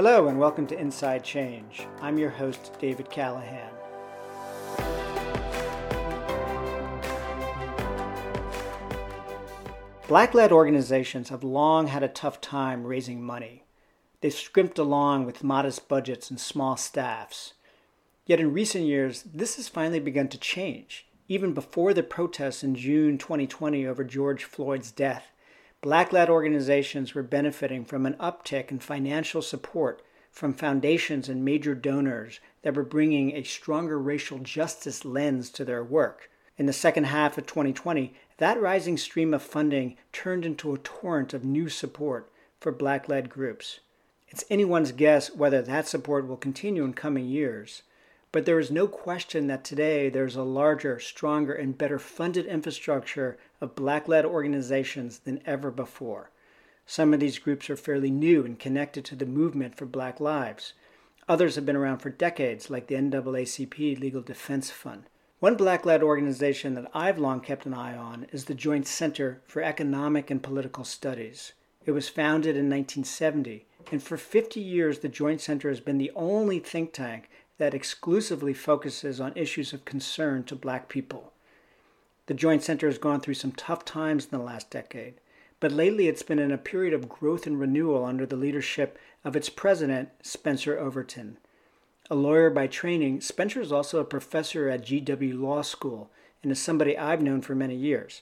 Hello, and welcome to Inside Change. I'm your host, David Callahan. Black led organizations have long had a tough time raising money. They've scrimped along with modest budgets and small staffs. Yet in recent years, this has finally begun to change. Even before the protests in June 2020 over George Floyd's death, black led organizations were benefiting from an uptick in financial support from foundations and major donors that were bringing a stronger racial justice lens to their work. In the second half of 2020, that rising stream of funding turned into a torrent of new support for black led groups. It's anyone's guess whether that support will continue in coming years. But there is no question that today there's a larger, stronger, and better funded infrastructure of black led organizations than ever before. Some of these groups are fairly new and connected to the movement for black lives. Others have been around for decades, like the NAACP Legal Defense Fund. One black led organization that I've long kept an eye on is the Joint Center for Economic and Political Studies. It was founded in 1970, and for 50 years, the Joint Center has been the only think tank that exclusively focuses on issues of concern to black people. The Joint Center has gone through some tough times in the last decade, but lately it's been in a period of growth and renewal under the leadership of its president, Spencer Overton. A lawyer by training, Spencer is also a professor at GW Law School and is somebody I've known for many years.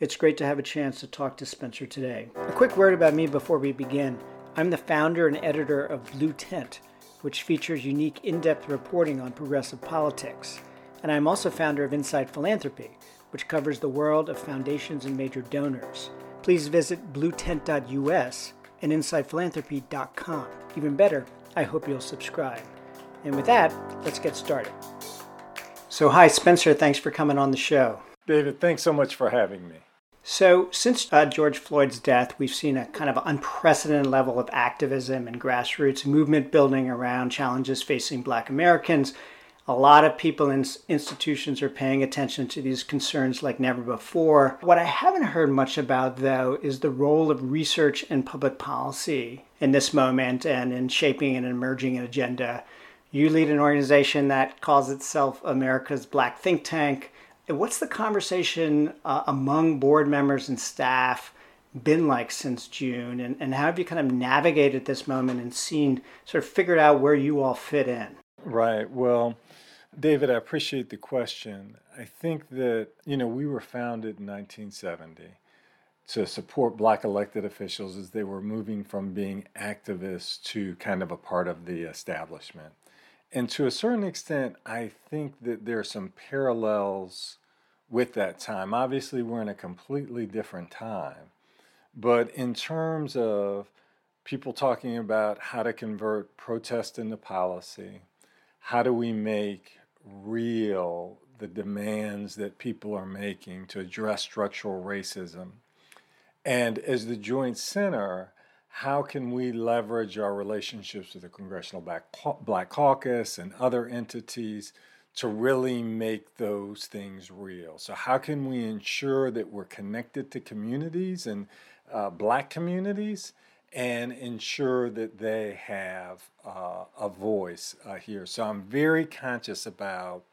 It's great to have a chance to talk to Spencer today. A quick word about me before we begin. I'm the founder and editor of Blue Tent, which features unique in depth reporting on progressive politics. And I'm also founder of Inside Philanthropy, which covers the world of foundations and major donors. Please visit bluetent.us and insidephilanthropy.com. Even better, I hope you'll subscribe. And with that, let's get started. So, hi, Spencer. Thanks for coming on the show. David, thanks so much for having me. So, since uh, George Floyd's death, we've seen a kind of unprecedented level of activism and grassroots movement building around challenges facing Black Americans. A lot of people and institutions are paying attention to these concerns like never before. What I haven't heard much about, though, is the role of research and public policy in this moment and in shaping and emerging an agenda. You lead an organization that calls itself America's Black Think Tank. What's the conversation uh, among board members and staff been like since June? And, and how have you kind of navigated this moment and seen, sort of figured out where you all fit in? Right. Well, David, I appreciate the question. I think that, you know, we were founded in 1970 to support black elected officials as they were moving from being activists to kind of a part of the establishment. And to a certain extent, I think that there are some parallels with that time. Obviously, we're in a completely different time. But in terms of people talking about how to convert protest into policy, how do we make real the demands that people are making to address structural racism? And as the Joint Center, how can we leverage our relationships with the Congressional Black, Caucus and other entities to really make those things real? So, how can we ensure that we're connected to communities and uh, Black communities and ensure that they have uh, a voice uh, here? So, I'm very conscious about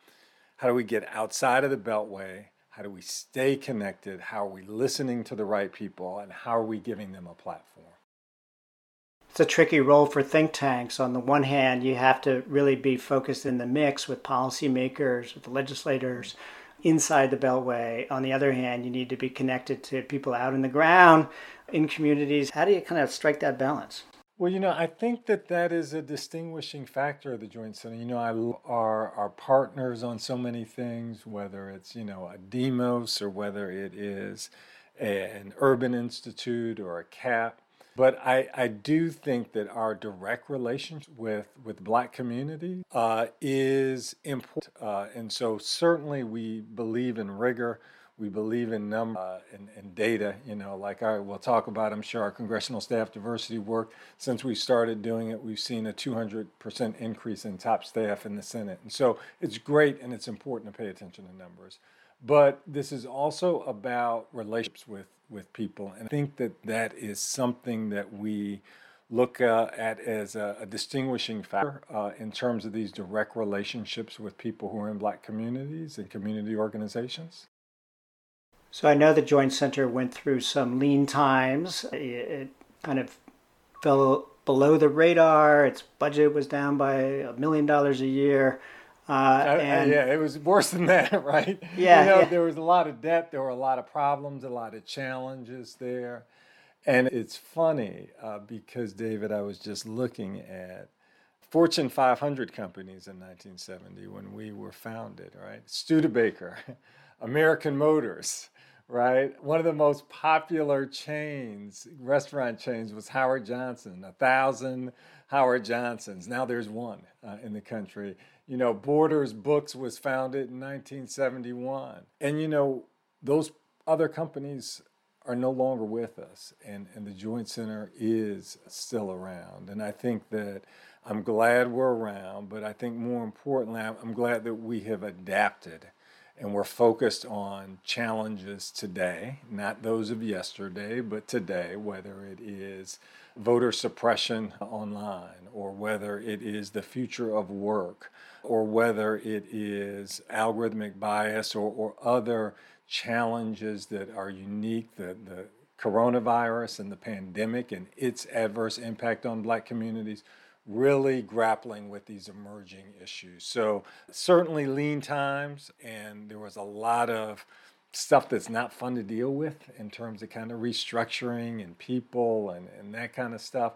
how do we get outside of the Beltway? How do we stay connected? How are we listening to the right people? And how are we giving them a platform? it's a tricky role for think tanks. On the one hand, you have to really be focused in the mix with policymakers, with the legislators inside the Beltway. On the other hand, you need to be connected to people out in the ground, in communities. How do you kind of strike that balance? Well, you know, I think that that is a distinguishing factor of the Joint Center. You know, I are our partners on so many things, whether it's you know a Demos or whether it is an urban institute or a CAP but I, I do think that our direct relationship with, with Black community uh, is important. Uh, and so certainly we believe in rigor. We believe in number uh, and, and, data, you know, like I will talk about, I'm sure, our congressional staff diversity work. Since we started doing it, we've seen a 200% increase in top staff in the Senate. And so it's great and it's important to pay attention to numbers. But this is also about relationships with with people. And I think that that is something that we look uh, at as a, a distinguishing factor uh, in terms of these direct relationships with people who are in black communities and community organizations? So I know the Joint Center went through some lean times. It kind of fell below the radar. Its budget was down by a million dollars a year. Uh, uh, and, yeah, it was worse than that, right? Yeah, you know, yeah. there was a lot of debt, there were a lot of problems, a lot of challenges there. And it's funny uh, because, David, I was just looking at Fortune 500 companies in 1970 when we were founded, right? Studebaker, American Motors, right? One of the most popular chains, restaurant chains, was Howard Johnson, a thousand Howard Johnsons. Now there's one uh, in the country. You know, Borders Books was founded in 1971. And, you know, those other companies are no longer with us, and, and the Joint Center is still around. And I think that I'm glad we're around, but I think more importantly, I'm glad that we have adapted and we're focused on challenges today, not those of yesterday, but today, whether it is voter suppression online, or whether it is the future of work, or whether it is algorithmic bias or, or other challenges that are unique, the, the coronavirus and the pandemic and its adverse impact on black communities, really grappling with these emerging issues. So, certainly lean times, and there was a lot of stuff that's not fun to deal with in terms of kind of restructuring and people and, and that kind of stuff.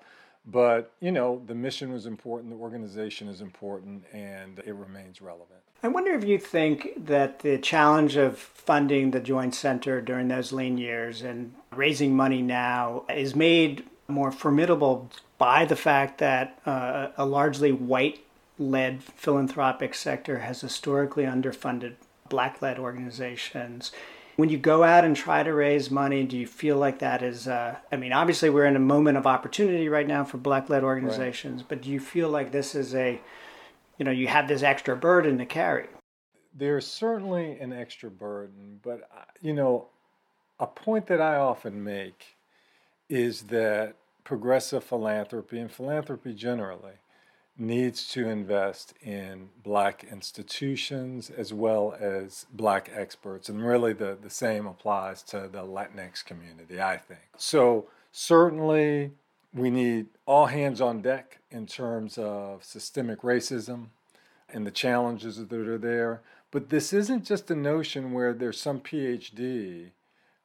But, you know, the mission was important, the organization is important, and it remains relevant. I wonder if you think that the challenge of funding the Joint Center during those lean years and raising money now is made more formidable by the fact that uh, a largely white led philanthropic sector has historically underfunded black led organizations. When you go out and try to raise money, do you feel like that is, uh, I mean, obviously we're in a moment of opportunity right now for black led organizations, right. but do you feel like this is a you know you have this extra burden to carry there's certainly an extra burden but uh, you know a point that i often make is that progressive philanthropy and philanthropy generally needs to invest in black institutions as well as black experts and really the, the same applies to the latinx community i think so certainly we need all hands on deck in terms of systemic racism and the challenges that are there. But this isn't just a notion where there's some PhD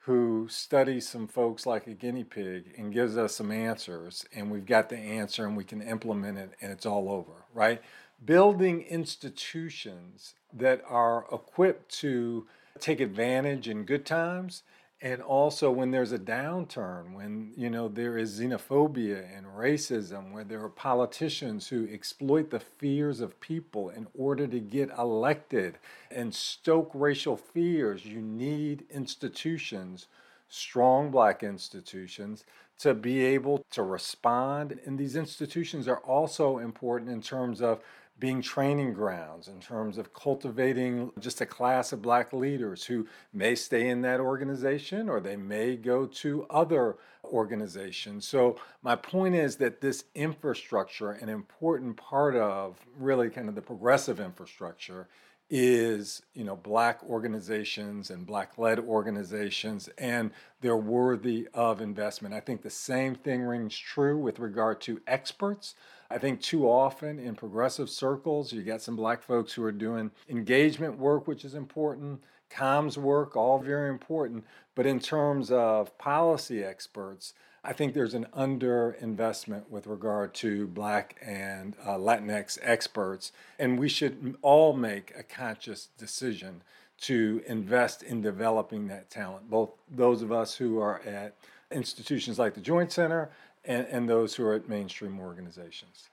who studies some folks like a guinea pig and gives us some answers, and we've got the answer and we can implement it and it's all over, right? Building institutions that are equipped to take advantage in good times and also when there's a downturn when you know there is xenophobia and racism where there are politicians who exploit the fears of people in order to get elected and stoke racial fears you need institutions strong black institutions to be able to respond. And these institutions are also important in terms of being training grounds in terms of cultivating just a class of black leaders who may stay in that organization or they may go to other organizations. So, my point is that this infrastructure, an important part of really kind of the progressive infrastructure, is you know black organizations and black led organizations and they're worthy of investment i think the same thing rings true with regard to experts I think too often in progressive circles, you got some black folks who are doing engagement work, which is important, comms work, all very important. But in terms of policy experts, I think there's an underinvestment with regard to Black and uh, Latinx experts, and we should all make a conscious decision to invest in developing that talent, both those of us who are at institutions like the Joint Center and, and those who are at mainstream organizations.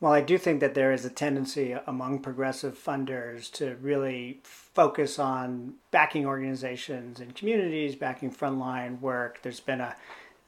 Well, I do think that there is a tendency among progressive funders to really focus on backing organizations and communities, backing frontline work. There's been a,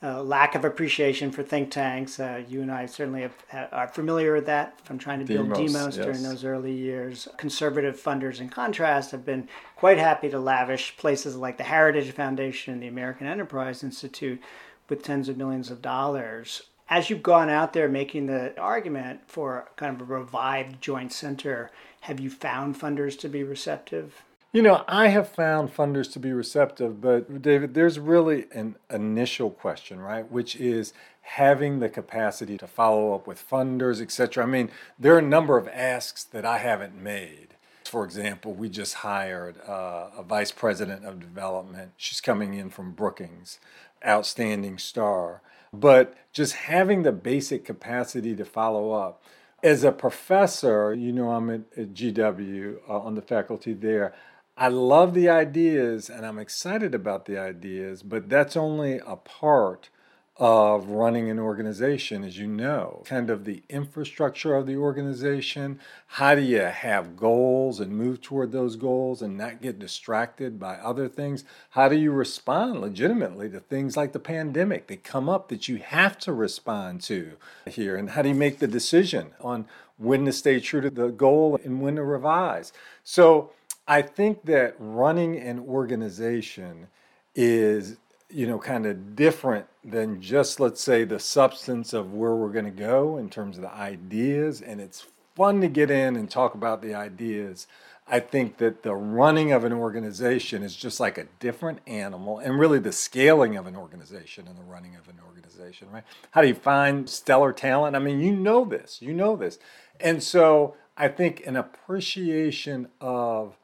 a lack of appreciation for think tanks. Uh, you and I certainly have, are familiar with that from trying to build Demos, Demos yes. during those early years. Conservative funders, in contrast, have been quite happy to lavish places like the Heritage Foundation and the American Enterprise Institute with tens of millions of dollars. as you've gone out there making the argument for kind of a revived joint center, have you found funders to be receptive? You know, I have found funders to be receptive, but David, there's really an initial question, right? Which is having the capacity to follow up with funders, etc. I mean, there are a number of asks that I haven't made. For example, we just hired uh, a vice president of development. She's coming in from Brookings, outstanding star. But just having the basic capacity to follow up. As a professor, you know, I'm at, at GW uh, on the faculty there. I love the ideas and I'm excited about the ideas, but that's only a part of running an organization, as you know, kind of the infrastructure of the organization. How do you have goals and move toward those goals and not get distracted by other things? How do you respond legitimately to things like the pandemic that come up that you have to respond to here? And how do you make the decision on when to stay true to the goal and when to revise? So I think that running an organization is you know, kind of different than just, let's say, the substance of where we're going to go in terms of the ideas. And it's fun to get in and talk about the ideas. I think that the running of an organization is just like a different animal, and really the scaling of an organization and the running of an organization, right? How do you find stellar talent? I mean, you know this, you know this. And so I think an appreciation of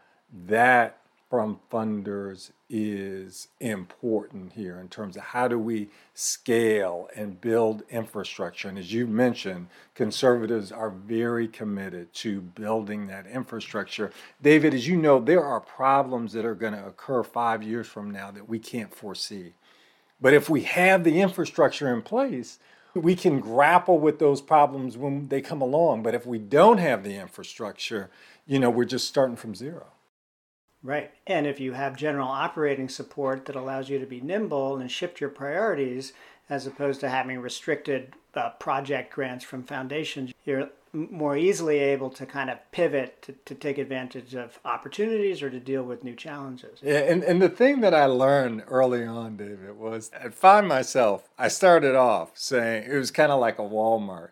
that from funders is important here in terms of how do we scale and build infrastructure. And as you mentioned, conservatives are very committed to building that infrastructure. David, as you know, there are problems that are going to occur five years from now that we can't foresee. But if we have the infrastructure in place, we can grapple with those problems when they come along. But if we don't have the infrastructure, you know, we're just starting from zero. Right. And if you have general operating support that allows you to be nimble and shift your priorities, as opposed to having restricted uh, project grants from foundations, you're more easily able to kind of pivot to, to take advantage of opportunities or to deal with new challenges. Yeah, and, and the thing that I learned early on, David, was I find myself, I started off saying it was kind of like a Walmart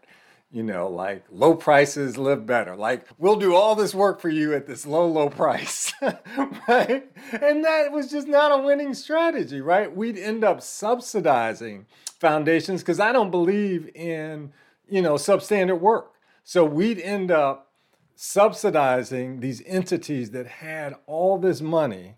you know, like low prices live better. Like we'll do all this work for you at this low, low price, right? And that was just not a winning strategy, right? We'd end up subsidizing foundations because I don't believe in, you know, substandard work. So we'd end up subsidizing these entities that had all this money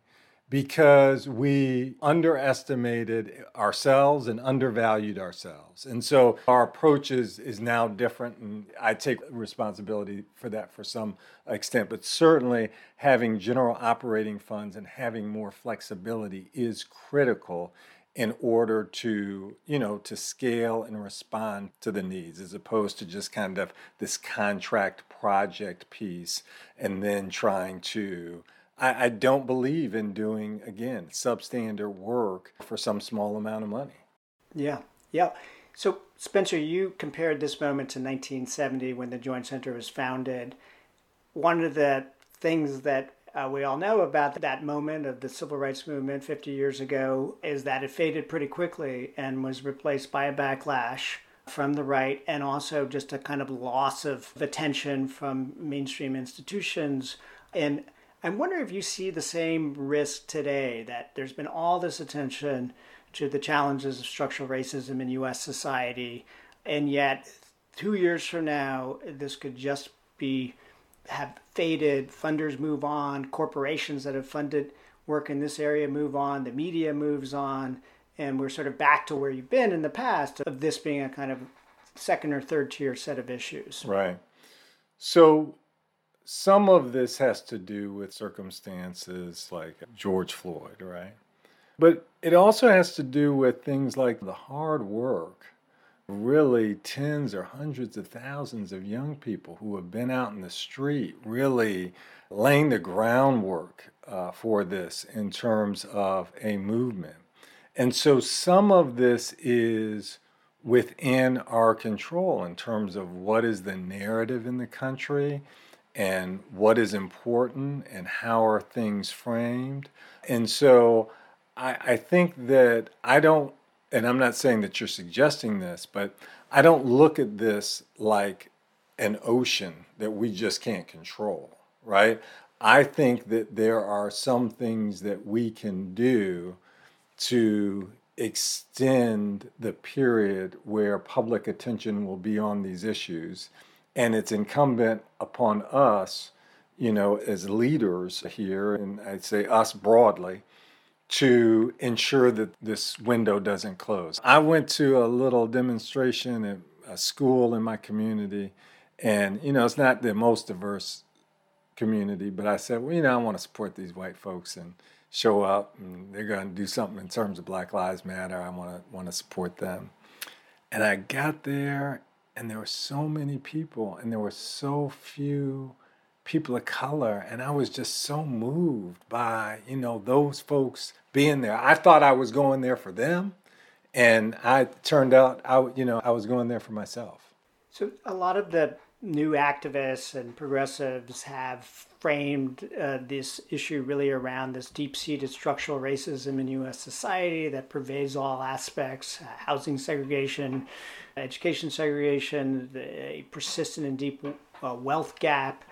because we underestimated ourselves and undervalued ourselves. And so our approach is, is now different, and I take responsibility for that for some extent. But certainly, having general operating funds and having more flexibility is critical in order to you know to scale and respond to the needs as opposed to just kind of this contract project piece and then trying to I, I don't believe in doing, again, substandard work for some small amount of money. Yeah, yeah. So, Spencer, you compared this moment to 1970 when the Joint Center was founded. One of the things that uh, we all know about that moment of the civil rights movement 50 years ago is that it faded pretty quickly and was replaced by a backlash from the right and also just a kind of loss of attention from mainstream institutions. And I wonder if you see the same risk today that there's been all this attention to the challenges of structural racism in US society, and yet two years from now, this could just be have faded, funders move on, corporations that have funded work in this area move on, the media moves on, and we're sort of back to where you've been in the past of this being a kind of second or third tier set of issues. Right. So some of this has to do with circumstances like George Floyd, right? But it also has to do with things like the hard work, really tens or hundreds of thousands of young people who have been out in the street, really laying the groundwork uh, for this in terms of a movement. And so some of this is within our control in terms of what is the narrative in the country and what is important and how are things framed. And so I, I think that I don't and I'm not saying that you're suggesting this, but I don't look at this like an ocean that we just can't control, right? I think that there are some things that we can do to extend the period where public attention will be on these issues. And it's incumbent upon us, you know, as leaders here, and I'd say us broadly, to ensure that this window doesn't close. I went to a little demonstration at a school in my community, and, you know, it's not the most diverse community, but I said, well, you know, I want to support these white folks and show up and they're going to do something in terms of Black Lives Matter. I want to want to support them. And I got there and there were so many people and there were so few people of color and I was just so moved by, you know, those folks being there. I thought I was going there for them and I turned out I you know, I was going there for myself. So a lot of the new activists and progressives have framed uh, this issue really around this deep seated structural racism in US society that pervades all aspects uh, housing segregation, education segregation, a persistent and deep uh, wealth gap.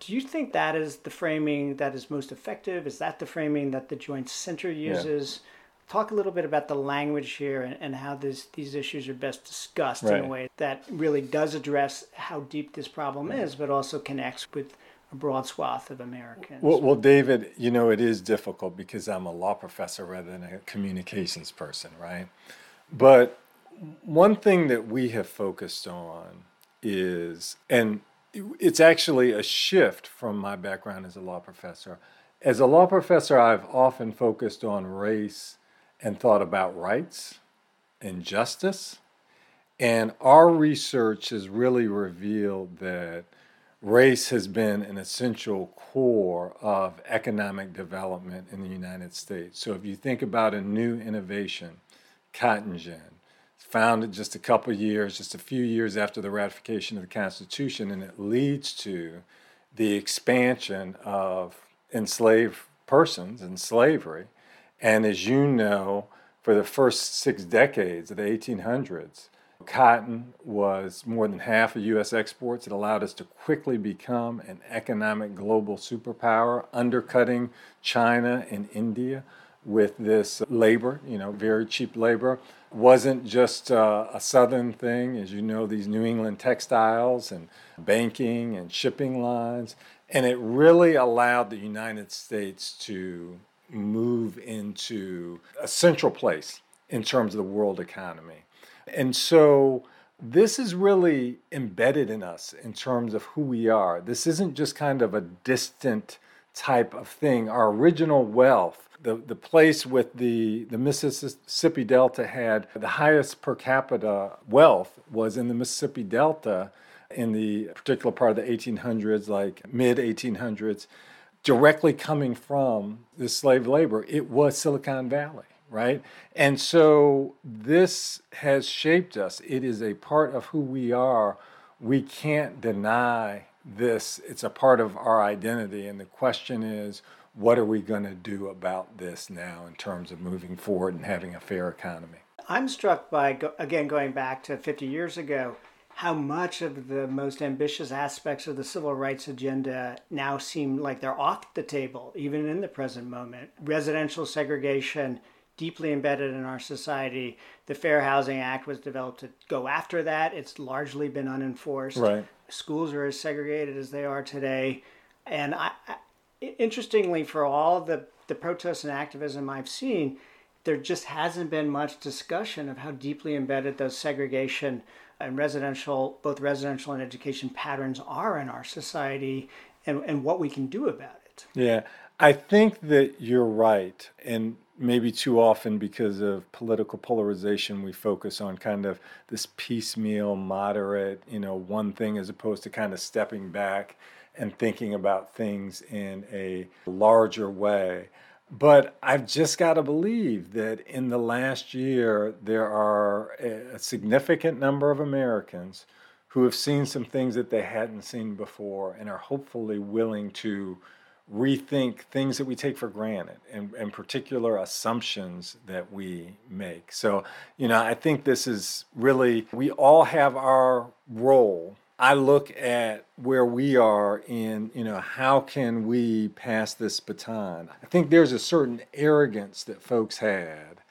Do you think that is the framing that is most effective? Is that the framing that the Joint Center uses? Yeah talk a little bit about the language here and, and how this, these issues are best discussed right. in a way that really does address how deep this problem is, but also connects with a broad swath of Americans. Well, well, David, you know, it is difficult because I'm a law professor rather than a communications person, right? But one thing that we have focused on is, and it's actually a shift from my background as a law professor. As a law professor, I've often focused on race and thought about rights and justice. And our research has really revealed that race has been an essential core of economic development in the United States. So if you think about a new innovation, cotton gin, founded just a couple years, just a few years after the ratification of the Constitution, and it leads to the expansion of enslaved persons and slavery and as you know, for the first six decades of the 1800s, cotton was more than half of U.S. exports. It allowed us to quickly become an economic global superpower, undercutting China and India with this labor, you know, very cheap labor. Wasn't just uh, a southern thing, as you know, these New England textiles and banking and shipping lines. And it really allowed the United States to move into a central place in terms of the world economy. And so this is really embedded in us in terms of who we are. This isn't just kind of a distant type of thing. Our original wealth, the, the place with the, the Mississippi Delta had the highest per capita wealth was in the Mississippi Delta in the particular part of the 1800s, like mid 1800s directly coming from the slave labor, it was Silicon Valley, right? And so this has shaped us. It is a part of who we are. We can't deny this. It's a part of our identity. And the question is, what are we going to do about this now in terms of moving forward and having a fair economy? I'm struck by, again, going back to 50 years ago, how much of the most ambitious aspects of the civil rights agenda now seem like they're off the table, even in the present moment. Residential segregation, deeply embedded in our society. The Fair Housing Act was developed to go after that. It's largely been unenforced. Right. Schools are as segregated as they are today. And I, I, interestingly, for all the, the protests and activism I've seen, there just hasn't been much discussion of how deeply embedded those segregation and residential, both residential and education patterns are in our society and, and what we can do about it. Yeah, I think that you're right. And maybe too often because of political polarization, we focus on kind of this piecemeal, moderate, you know, one thing as opposed to kind of stepping back and thinking about things in a larger way. But I've just got to believe that in the last year, there are a significant number of Americans who have seen some things that they hadn't seen before and are hopefully willing to rethink things that we take for granted and, and particular assumptions that we make. So, you know, I think this is really, we all have our role. I look at where we are in, you know, how can we pass this baton? I think there's a certain arrogance that folks had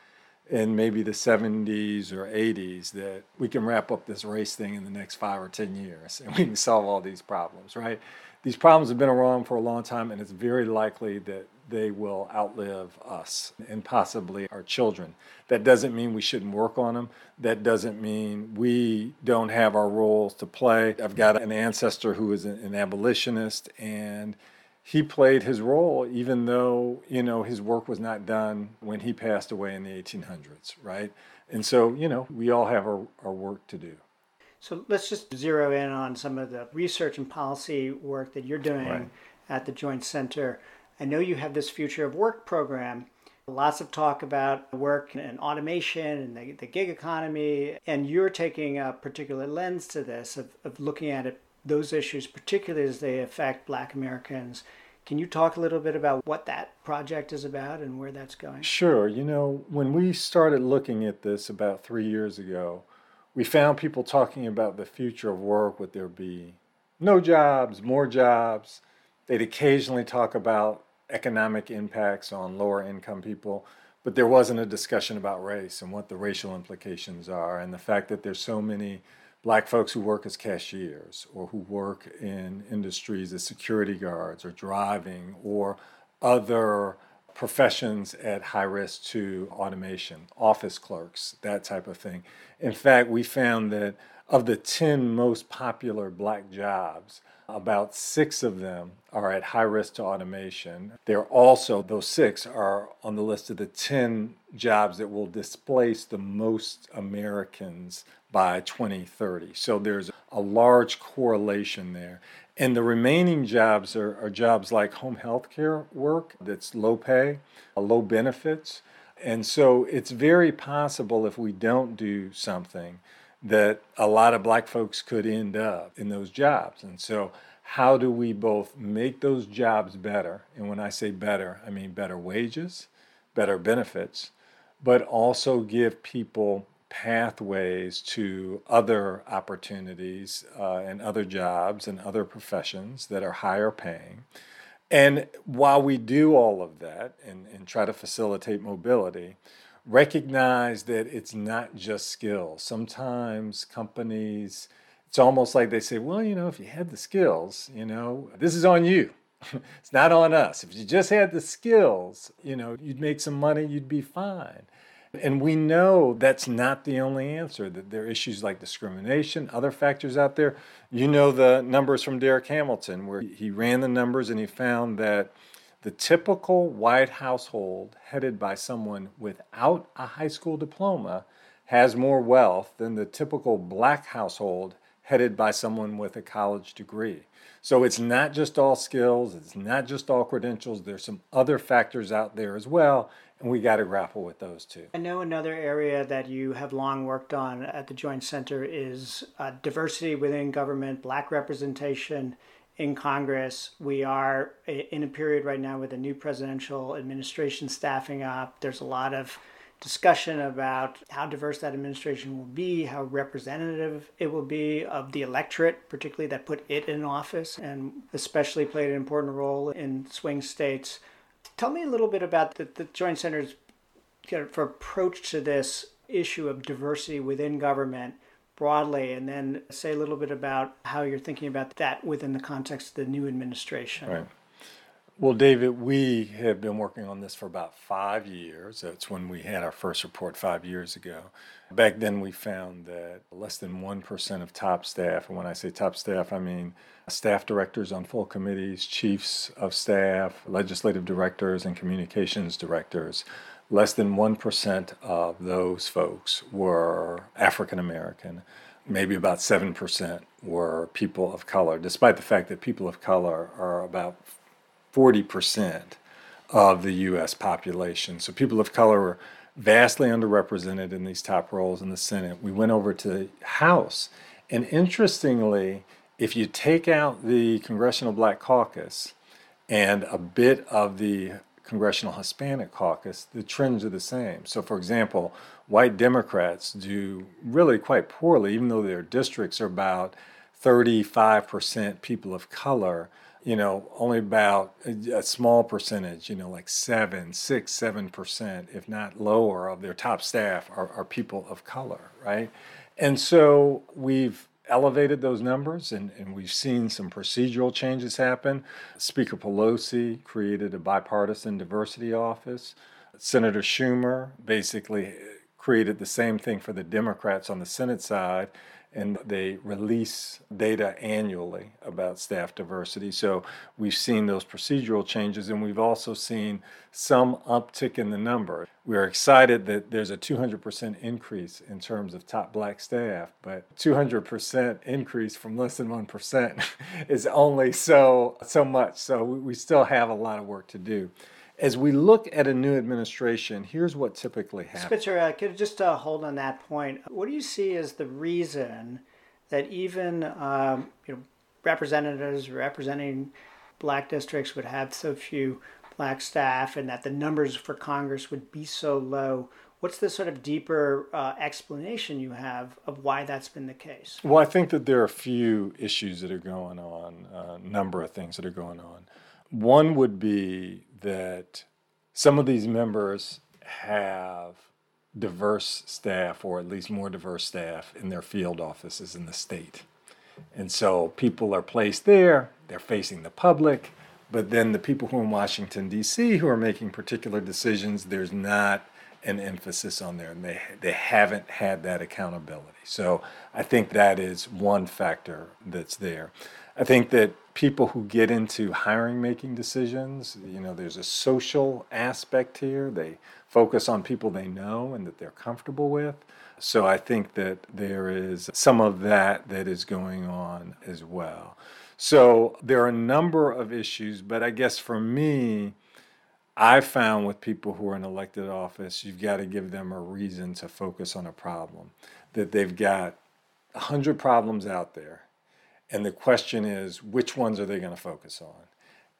in maybe the 70s or 80s that we can wrap up this race thing in the next five or 10 years and we can solve all these problems, right? These problems have been around for a long time, and it's very likely that they will outlive us and possibly our children. That doesn't mean we shouldn't work on them. That doesn't mean we don't have our roles to play. I've got an ancestor who is an abolitionist, and he played his role even though you know his work was not done when he passed away in the 1800s right and so you know we all have our, our work to do so let's just zero in on some of the research and policy work that you're doing right. at the joint center i know you have this future of work program lots of talk about work and automation and the, the gig economy and you're taking a particular lens to this of, of looking at it those issues, particularly as they affect black Americans. Can you talk a little bit about what that project is about and where that's going? Sure. You know, when we started looking at this about three years ago, we found people talking about the future of work. Would there be no jobs, more jobs? They'd occasionally talk about economic impacts on lower income people, but there wasn't a discussion about race and what the racial implications are and the fact that there's so many black folks who work as cashiers or who work in industries as security guards or driving or other professions at high risk to automation, office clerks, that type of thing. In fact, we found that of the 10 most popular black jobs, about six of them are at high risk to automation. They're also, those six are on the list of the 10 jobs that will displace the most Americans by 2030. So there's a large correlation there. And the remaining jobs are, are jobs like home health care work that's low pay, low benefits. And so it's very possible if we don't do something that a lot of black folks could end up in those jobs. And so how do we both make those jobs better? And when I say better, I mean better wages, better benefits, but also give people pathways to other opportunities uh, and other jobs and other professions that are higher paying. And while we do all of that and, and try to facilitate mobility, recognize that it's not just skills. Sometimes companies, it's almost like they say, well, you know, if you had the skills, you know, this is on you. it's not on us. If you just had the skills, you know, you'd make some money, you'd be fine. And we know that's not the only answer, that there are issues like discrimination, other factors out there. You know the numbers from Darrick Hamilton, where he ran the numbers and he found that the typical white household headed by someone without a high school diploma has more wealth than the typical black household headed by someone with a college degree. So it's not just all skills, it's not just all credentials, there's some other factors out there as well and we got to grapple with those too. I know another area that you have long worked on at the Joint Center is uh, diversity within government, black representation in Congress. We are in a period right now with a new presidential administration staffing up. There's a lot of discussion about how diverse that administration will be, how representative it will be of the electorate, particularly that put it in office, and especially played an important role in swing states. Tell me a little bit about the, the Joint Center's kind approach to this issue of diversity within government broadly, and then say a little bit about how you're thinking about that within the context of the new administration. Right. Well, David, we have been working on this for about five years. That's when we had our first report five years ago. Back then, we found that less than 1% of top staff, and when I say top staff, I mean staff directors on full committees, chiefs of staff, legislative directors, and communications directors, less than 1% of those folks were African American. Maybe about 7% were people of color, despite the fact that people of color are about 40% of the US population. So people of color were vastly underrepresented in these top roles in the Senate. We went over to the House, and interestingly, if you take out the Congressional Black Caucus and a bit of the Congressional Hispanic Caucus, the trends are the same. So, for example, white Democrats do really quite poorly, even though their districts are about 35% people of color. You know, only about a, a small percentage, you know, like seven, six, seven percent, if not lower, of their top staff are, are people of color, right? And so we've elevated those numbers and, and we've seen some procedural changes happen. Speaker Pelosi created a bipartisan diversity office. Senator Schumer basically created the same thing for the Democrats on the Senate side and they release data annually about staff diversity. So we've seen those procedural changes, and we've also seen some uptick in the number. We're excited that there's a 200% increase in terms of top black staff, but 200% increase from less than 1% is only so so much. So we still have a lot of work to do as we look at a new administration, here's what typically happens. Spencer, uh, could just uh, hold on that point. What do you see as the reason that even um, you know representatives representing black districts would have so few black staff, and that the numbers for Congress would be so low? What's the sort of deeper uh, explanation you have of why that's been the case? Well, I think that there are a few issues that are going on, a uh, number of things that are going on. One would be that some of these members have diverse staff, or at least more diverse staff, in their field offices in the state. And so people are placed there, they're facing the public, but then the people who are in Washington, D.C., who are making particular decisions, there's not an emphasis on there, and they, they haven't had that accountability. So I think that is one factor that's there. I think that people who get into hiring making decisions, you know, there's a social aspect here. They focus on people they know and that they're comfortable with. So I think that there is some of that that is going on as well. So there are a number of issues, but I guess for me, I found with people who are in elected office, you've got to give them a reason to focus on a problem. That they've got 100 problems out there and the question is, which ones are they going to focus on?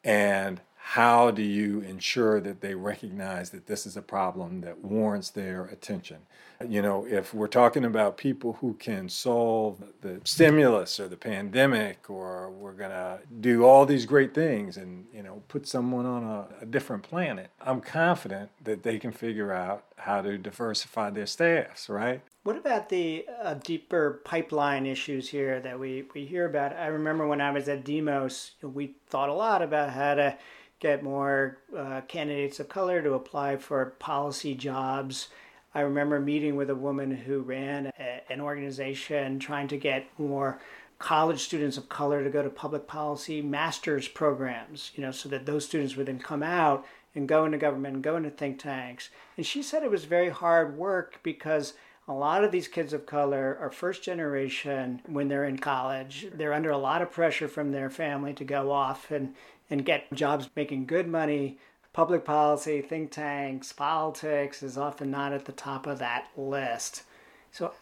And how do you ensure that they recognize that this is a problem that warrants their attention? You know, if we're talking about people who can solve the stimulus or the pandemic, or we're going to do all these great things and, you know, put someone on a, a different planet, I'm confident that they can figure out how to diversify their staffs, right? What about the uh, deeper pipeline issues here that we, we hear about? I remember when I was at Demos, we thought a lot about how to get more uh, candidates of color to apply for policy jobs. I remember meeting with a woman who ran a, an organization trying to get more college students of color to go to public policy master's programs, you know, so that those students would then come out and go into government and go into think tanks. And she said it was very hard work because a lot of these kids of color are first generation when they're in college. They're under a lot of pressure from their family to go off and and get jobs making good money. Public policy, think tanks, politics is often not at the top of that list. So,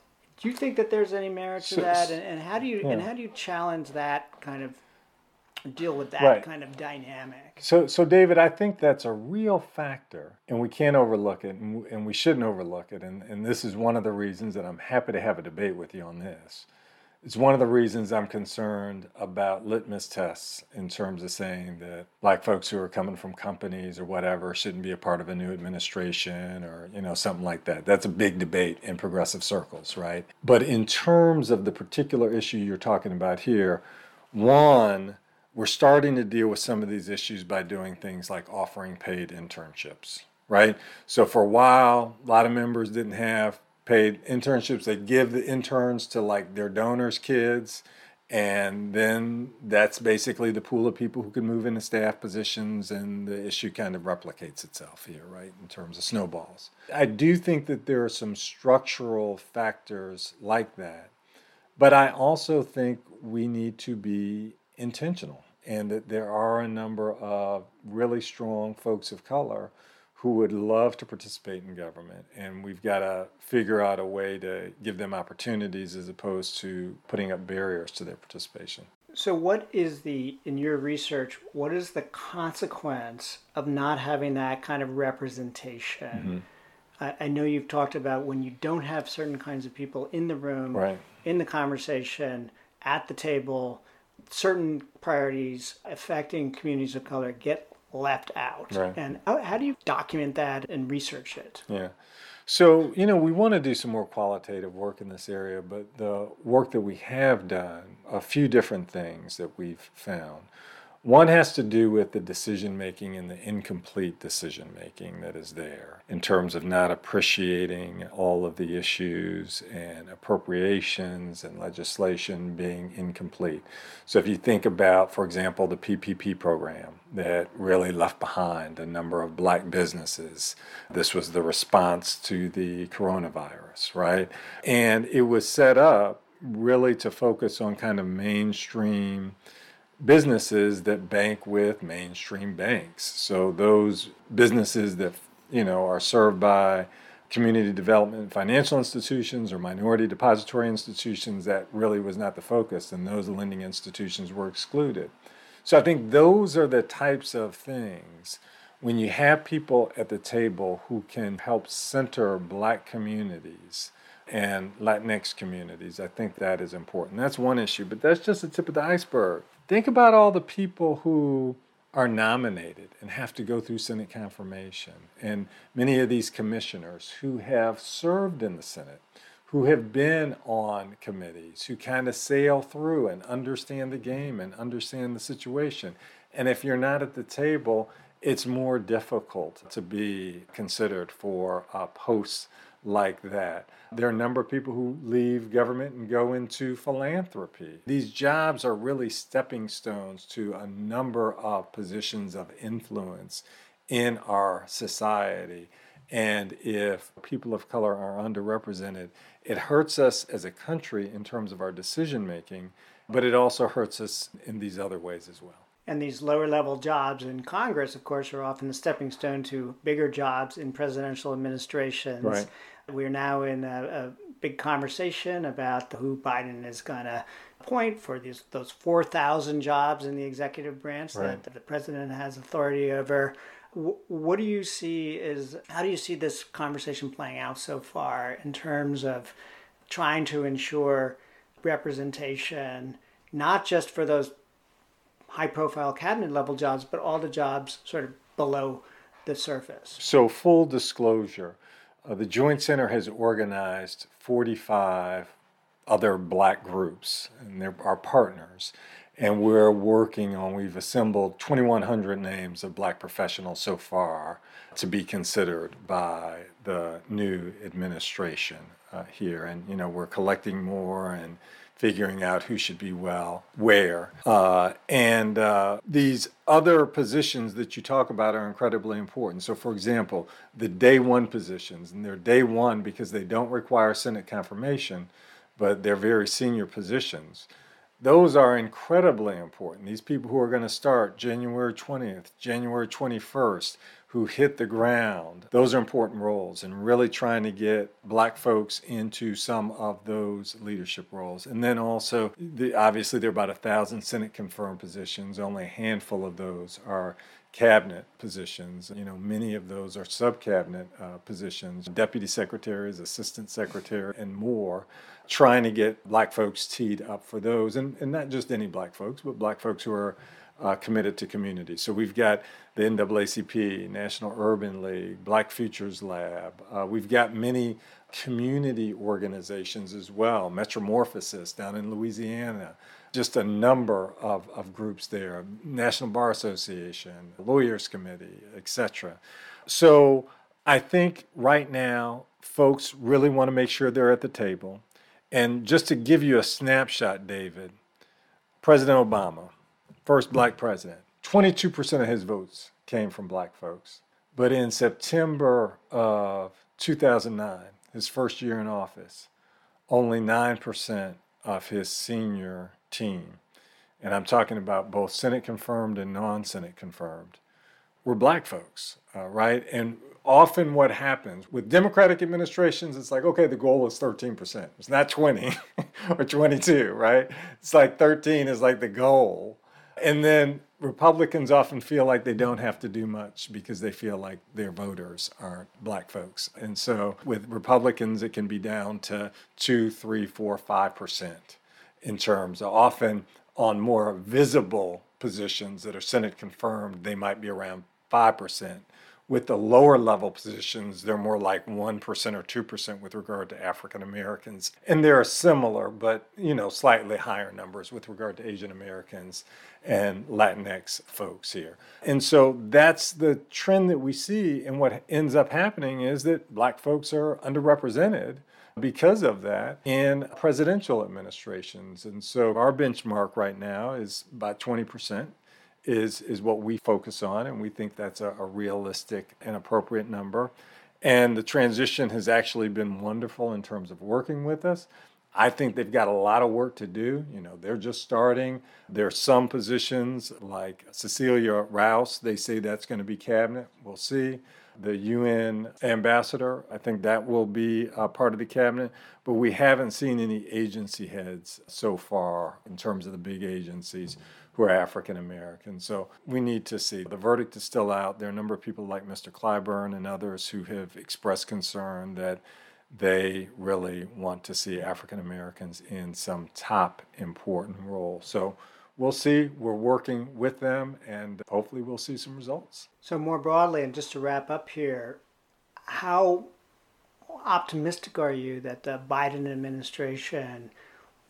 do you think that there's any merit to that? And, and, how do you yeah. and how do you challenge that kind of deal with that right. kind of dynamic? So, so David, I think that's a real factor, and we can't overlook it, and, and we shouldn't overlook it. And, and this is one of the reasons that I'm happy to have a debate with you on this it's one of the reasons I'm concerned about litmus tests in terms of saying that black folks who are coming from companies or whatever shouldn't be a part of a new administration or you know something like that. That's a big debate in progressive circles, right? But in terms of the particular issue you're talking about here, one, we're starting to deal with some of these issues by doing things like offering paid internships, right? So for a while, a lot of members didn't have paid internships. They give the interns to like their donors' kids, and then that's basically the pool of people who can move into staff positions, and the issue kind of replicates itself here, right, in terms of snowballs. I do think that there are some structural factors like that, but I also think we need to be intentional, and that there are a number of really strong folks of color who would love to participate in government, and we've got to figure out a way to give them opportunities as opposed to putting up barriers to their participation. So, what is the, in your research, what is the consequence of not having that kind of representation? Mm-hmm. I, I, know you've talked about when you don't have certain kinds of people in the room, right. in the conversation, at the table, certain priorities affecting communities of color get left out. Right. And how, how do you document that and research it? Yeah. So, you know, we want to do some more qualitative work in this area, but the work that we have done, a few different things that we've found. One has to do with the decision making and the incomplete decision making that is there in terms of not appreciating all of the issues and appropriations and legislation being incomplete. So, if you think about, for example, the PPP program that really left behind a number of black businesses, this was the response to the coronavirus, right? And it was set up really to focus on kind of mainstream businesses that bank with mainstream banks. So those businesses that you know are served by community development financial institutions or minority depository institutions that really was not the focus and those lending institutions were excluded. So I think those are the types of things when you have people at the table who can help center black communities and Latinx communities, I think that is important. That's one issue, but that's just the tip of the iceberg. Think about all the people who are nominated and have to go through Senate confirmation, and many of these commissioners who have served in the Senate, who have been on committees, who kind of sail through and understand the game and understand the situation. And if you're not at the table, it's more difficult to be considered for uh, a post like that. There are a number of people who leave government and go into philanthropy. These jobs are really stepping stones to a number of positions of influence in our society. And if people of color are underrepresented, it hurts us as a country in terms of our decision making, but it also hurts us in these other ways as well. And these lower level jobs in Congress, of course, are often the stepping stone to bigger jobs in presidential administrations. Right. We're now in a, a big conversation about who Biden is going to appoint for these those 4,000 jobs in the executive branch right. that the president has authority over. What do you see is how do you see this conversation playing out so far in terms of trying to ensure representation, not just for those high profile cabinet level jobs, but all the jobs sort of below the surface? So, full disclosure uh, the Joint Center has organized 45 other black groups, and they're our partners. And we're working on, we've assembled 2,100 names of black professionals so far to be considered by the new administration uh, here. And, you know, we're collecting more and figuring out who should be well where. Uh, and uh, these other positions that you talk about are incredibly important. So, for example, the day one positions, and they're day one because they don't require Senate confirmation, but they're very senior positions. Those are incredibly important. These people who are going to start January 20th, January 21st, who hit the ground. Those are important roles and really trying to get black folks into some of those leadership roles. And then also, the, obviously, there are about a thousand Senate confirmed positions. Only a handful of those are cabinet positions. You know, many of those are sub cabinet uh, positions, deputy secretaries, assistant secretary, and more. Trying to get black folks teed up for those, and, and not just any black folks, but black folks who are uh, committed to community. So we've got the NAACP, National Urban League, Black Futures Lab. Uh, we've got many community organizations as well, Metromorphosis down in Louisiana, just a number of, of groups there, National Bar Association, Lawyers Committee, etc. So I think right now, folks really want to make sure they're at the table. And just to give you a snapshot, David, President Obama, first black president. 22% of his votes came from black folks. But in September of 2009, his first year in office, only 9% of his senior team, and I'm talking about both Senate confirmed and non Senate confirmed, were black folks, uh, right? And often what happens with Democratic administrations, it's like, okay, the goal is 13%. It's not 20 or 22, right? It's like 13 is like the goal. And then Republicans often feel like they don't have to do much because they feel like their voters are black folks. And so with Republicans, it can be down to two, three, four, five percent in terms of often on more visible positions that are Senate confirmed, they might be around 5%. With the lower level positions, they're more like 1% or 2% with regard to African Americans. And there are similar, but you know, slightly higher numbers with regard to Asian Americans and Latinx folks here. And so that's the trend that we see. And what ends up happening is that black folks are underrepresented because of that in presidential administrations. And so our benchmark right now is about 20% is, is what we focus on, and we think that's a, a realistic and appropriate number. And the transition has actually been wonderful in terms of working with us. I think they've got a lot of work to do. You know, they're just starting. There are some positions like Cecilia Rouse, they say that's going to be cabinet. We'll see. The UN ambassador, I think that will be part of the cabinet. But we haven't seen any agency heads so far in terms of the big agencies who are African American. So we need to see. The verdict is still out. There are a number of people like Mr. Clyburn and others who have expressed concern that they really want to see African Americans in some top important role. So we'll see. We're working with them and hopefully we'll see some results. So, more broadly, and just to wrap up here, how optimistic are you that the Biden administration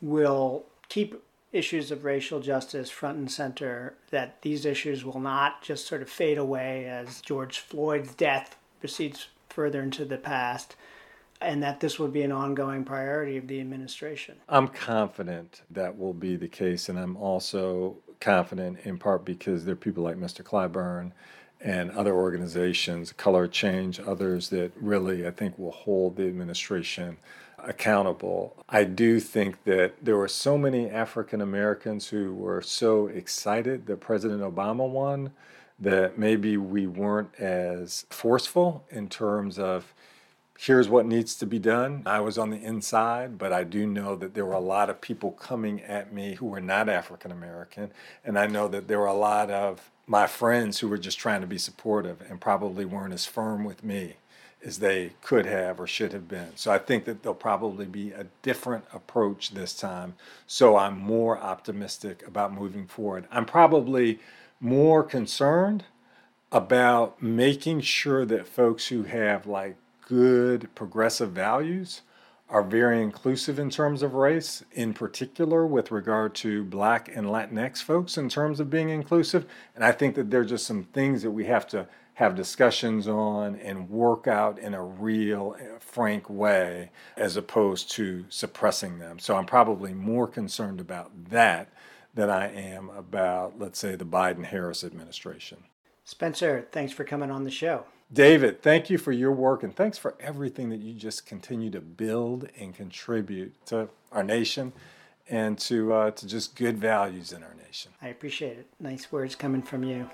will keep issues of racial justice front and center, that these issues will not just sort of fade away as George Floyd's death proceeds further into the past, and that this will be an ongoing priority of the administration? I'm confident that will be the case, and I'm also confident in part because there are people like Mr. Clyburn and other organizations, Color Change, others that really, I think, will hold the administration accountable. I do think that there were so many African Americans who were so excited that President Obama won that maybe we weren't as forceful in terms of here's what needs to be done. I was on the inside, but I do know that there were a lot of people coming at me who were not African American. And I know that there were a lot of my friends who were just trying to be supportive and probably weren't as firm with me as they could have or should have been. So I think that there'll probably be a different approach this time. So I'm more optimistic about moving forward. I'm probably more concerned about making sure that folks who have like good progressive values are very inclusive in terms of race, in particular with regard to black and Latinx folks in terms of being inclusive. And I think that there are just some things that we have to have discussions on and work out in a real, frank way as opposed to suppressing them. So I'm probably more concerned about that than I am about, let's say, the Biden Harris administration. Spencer, thanks for coming on the show. David, thank you for your work and thanks for everything that you just continue to build and contribute to our nation and to, uh, to just good values in our nation. I appreciate it. Nice words coming from you.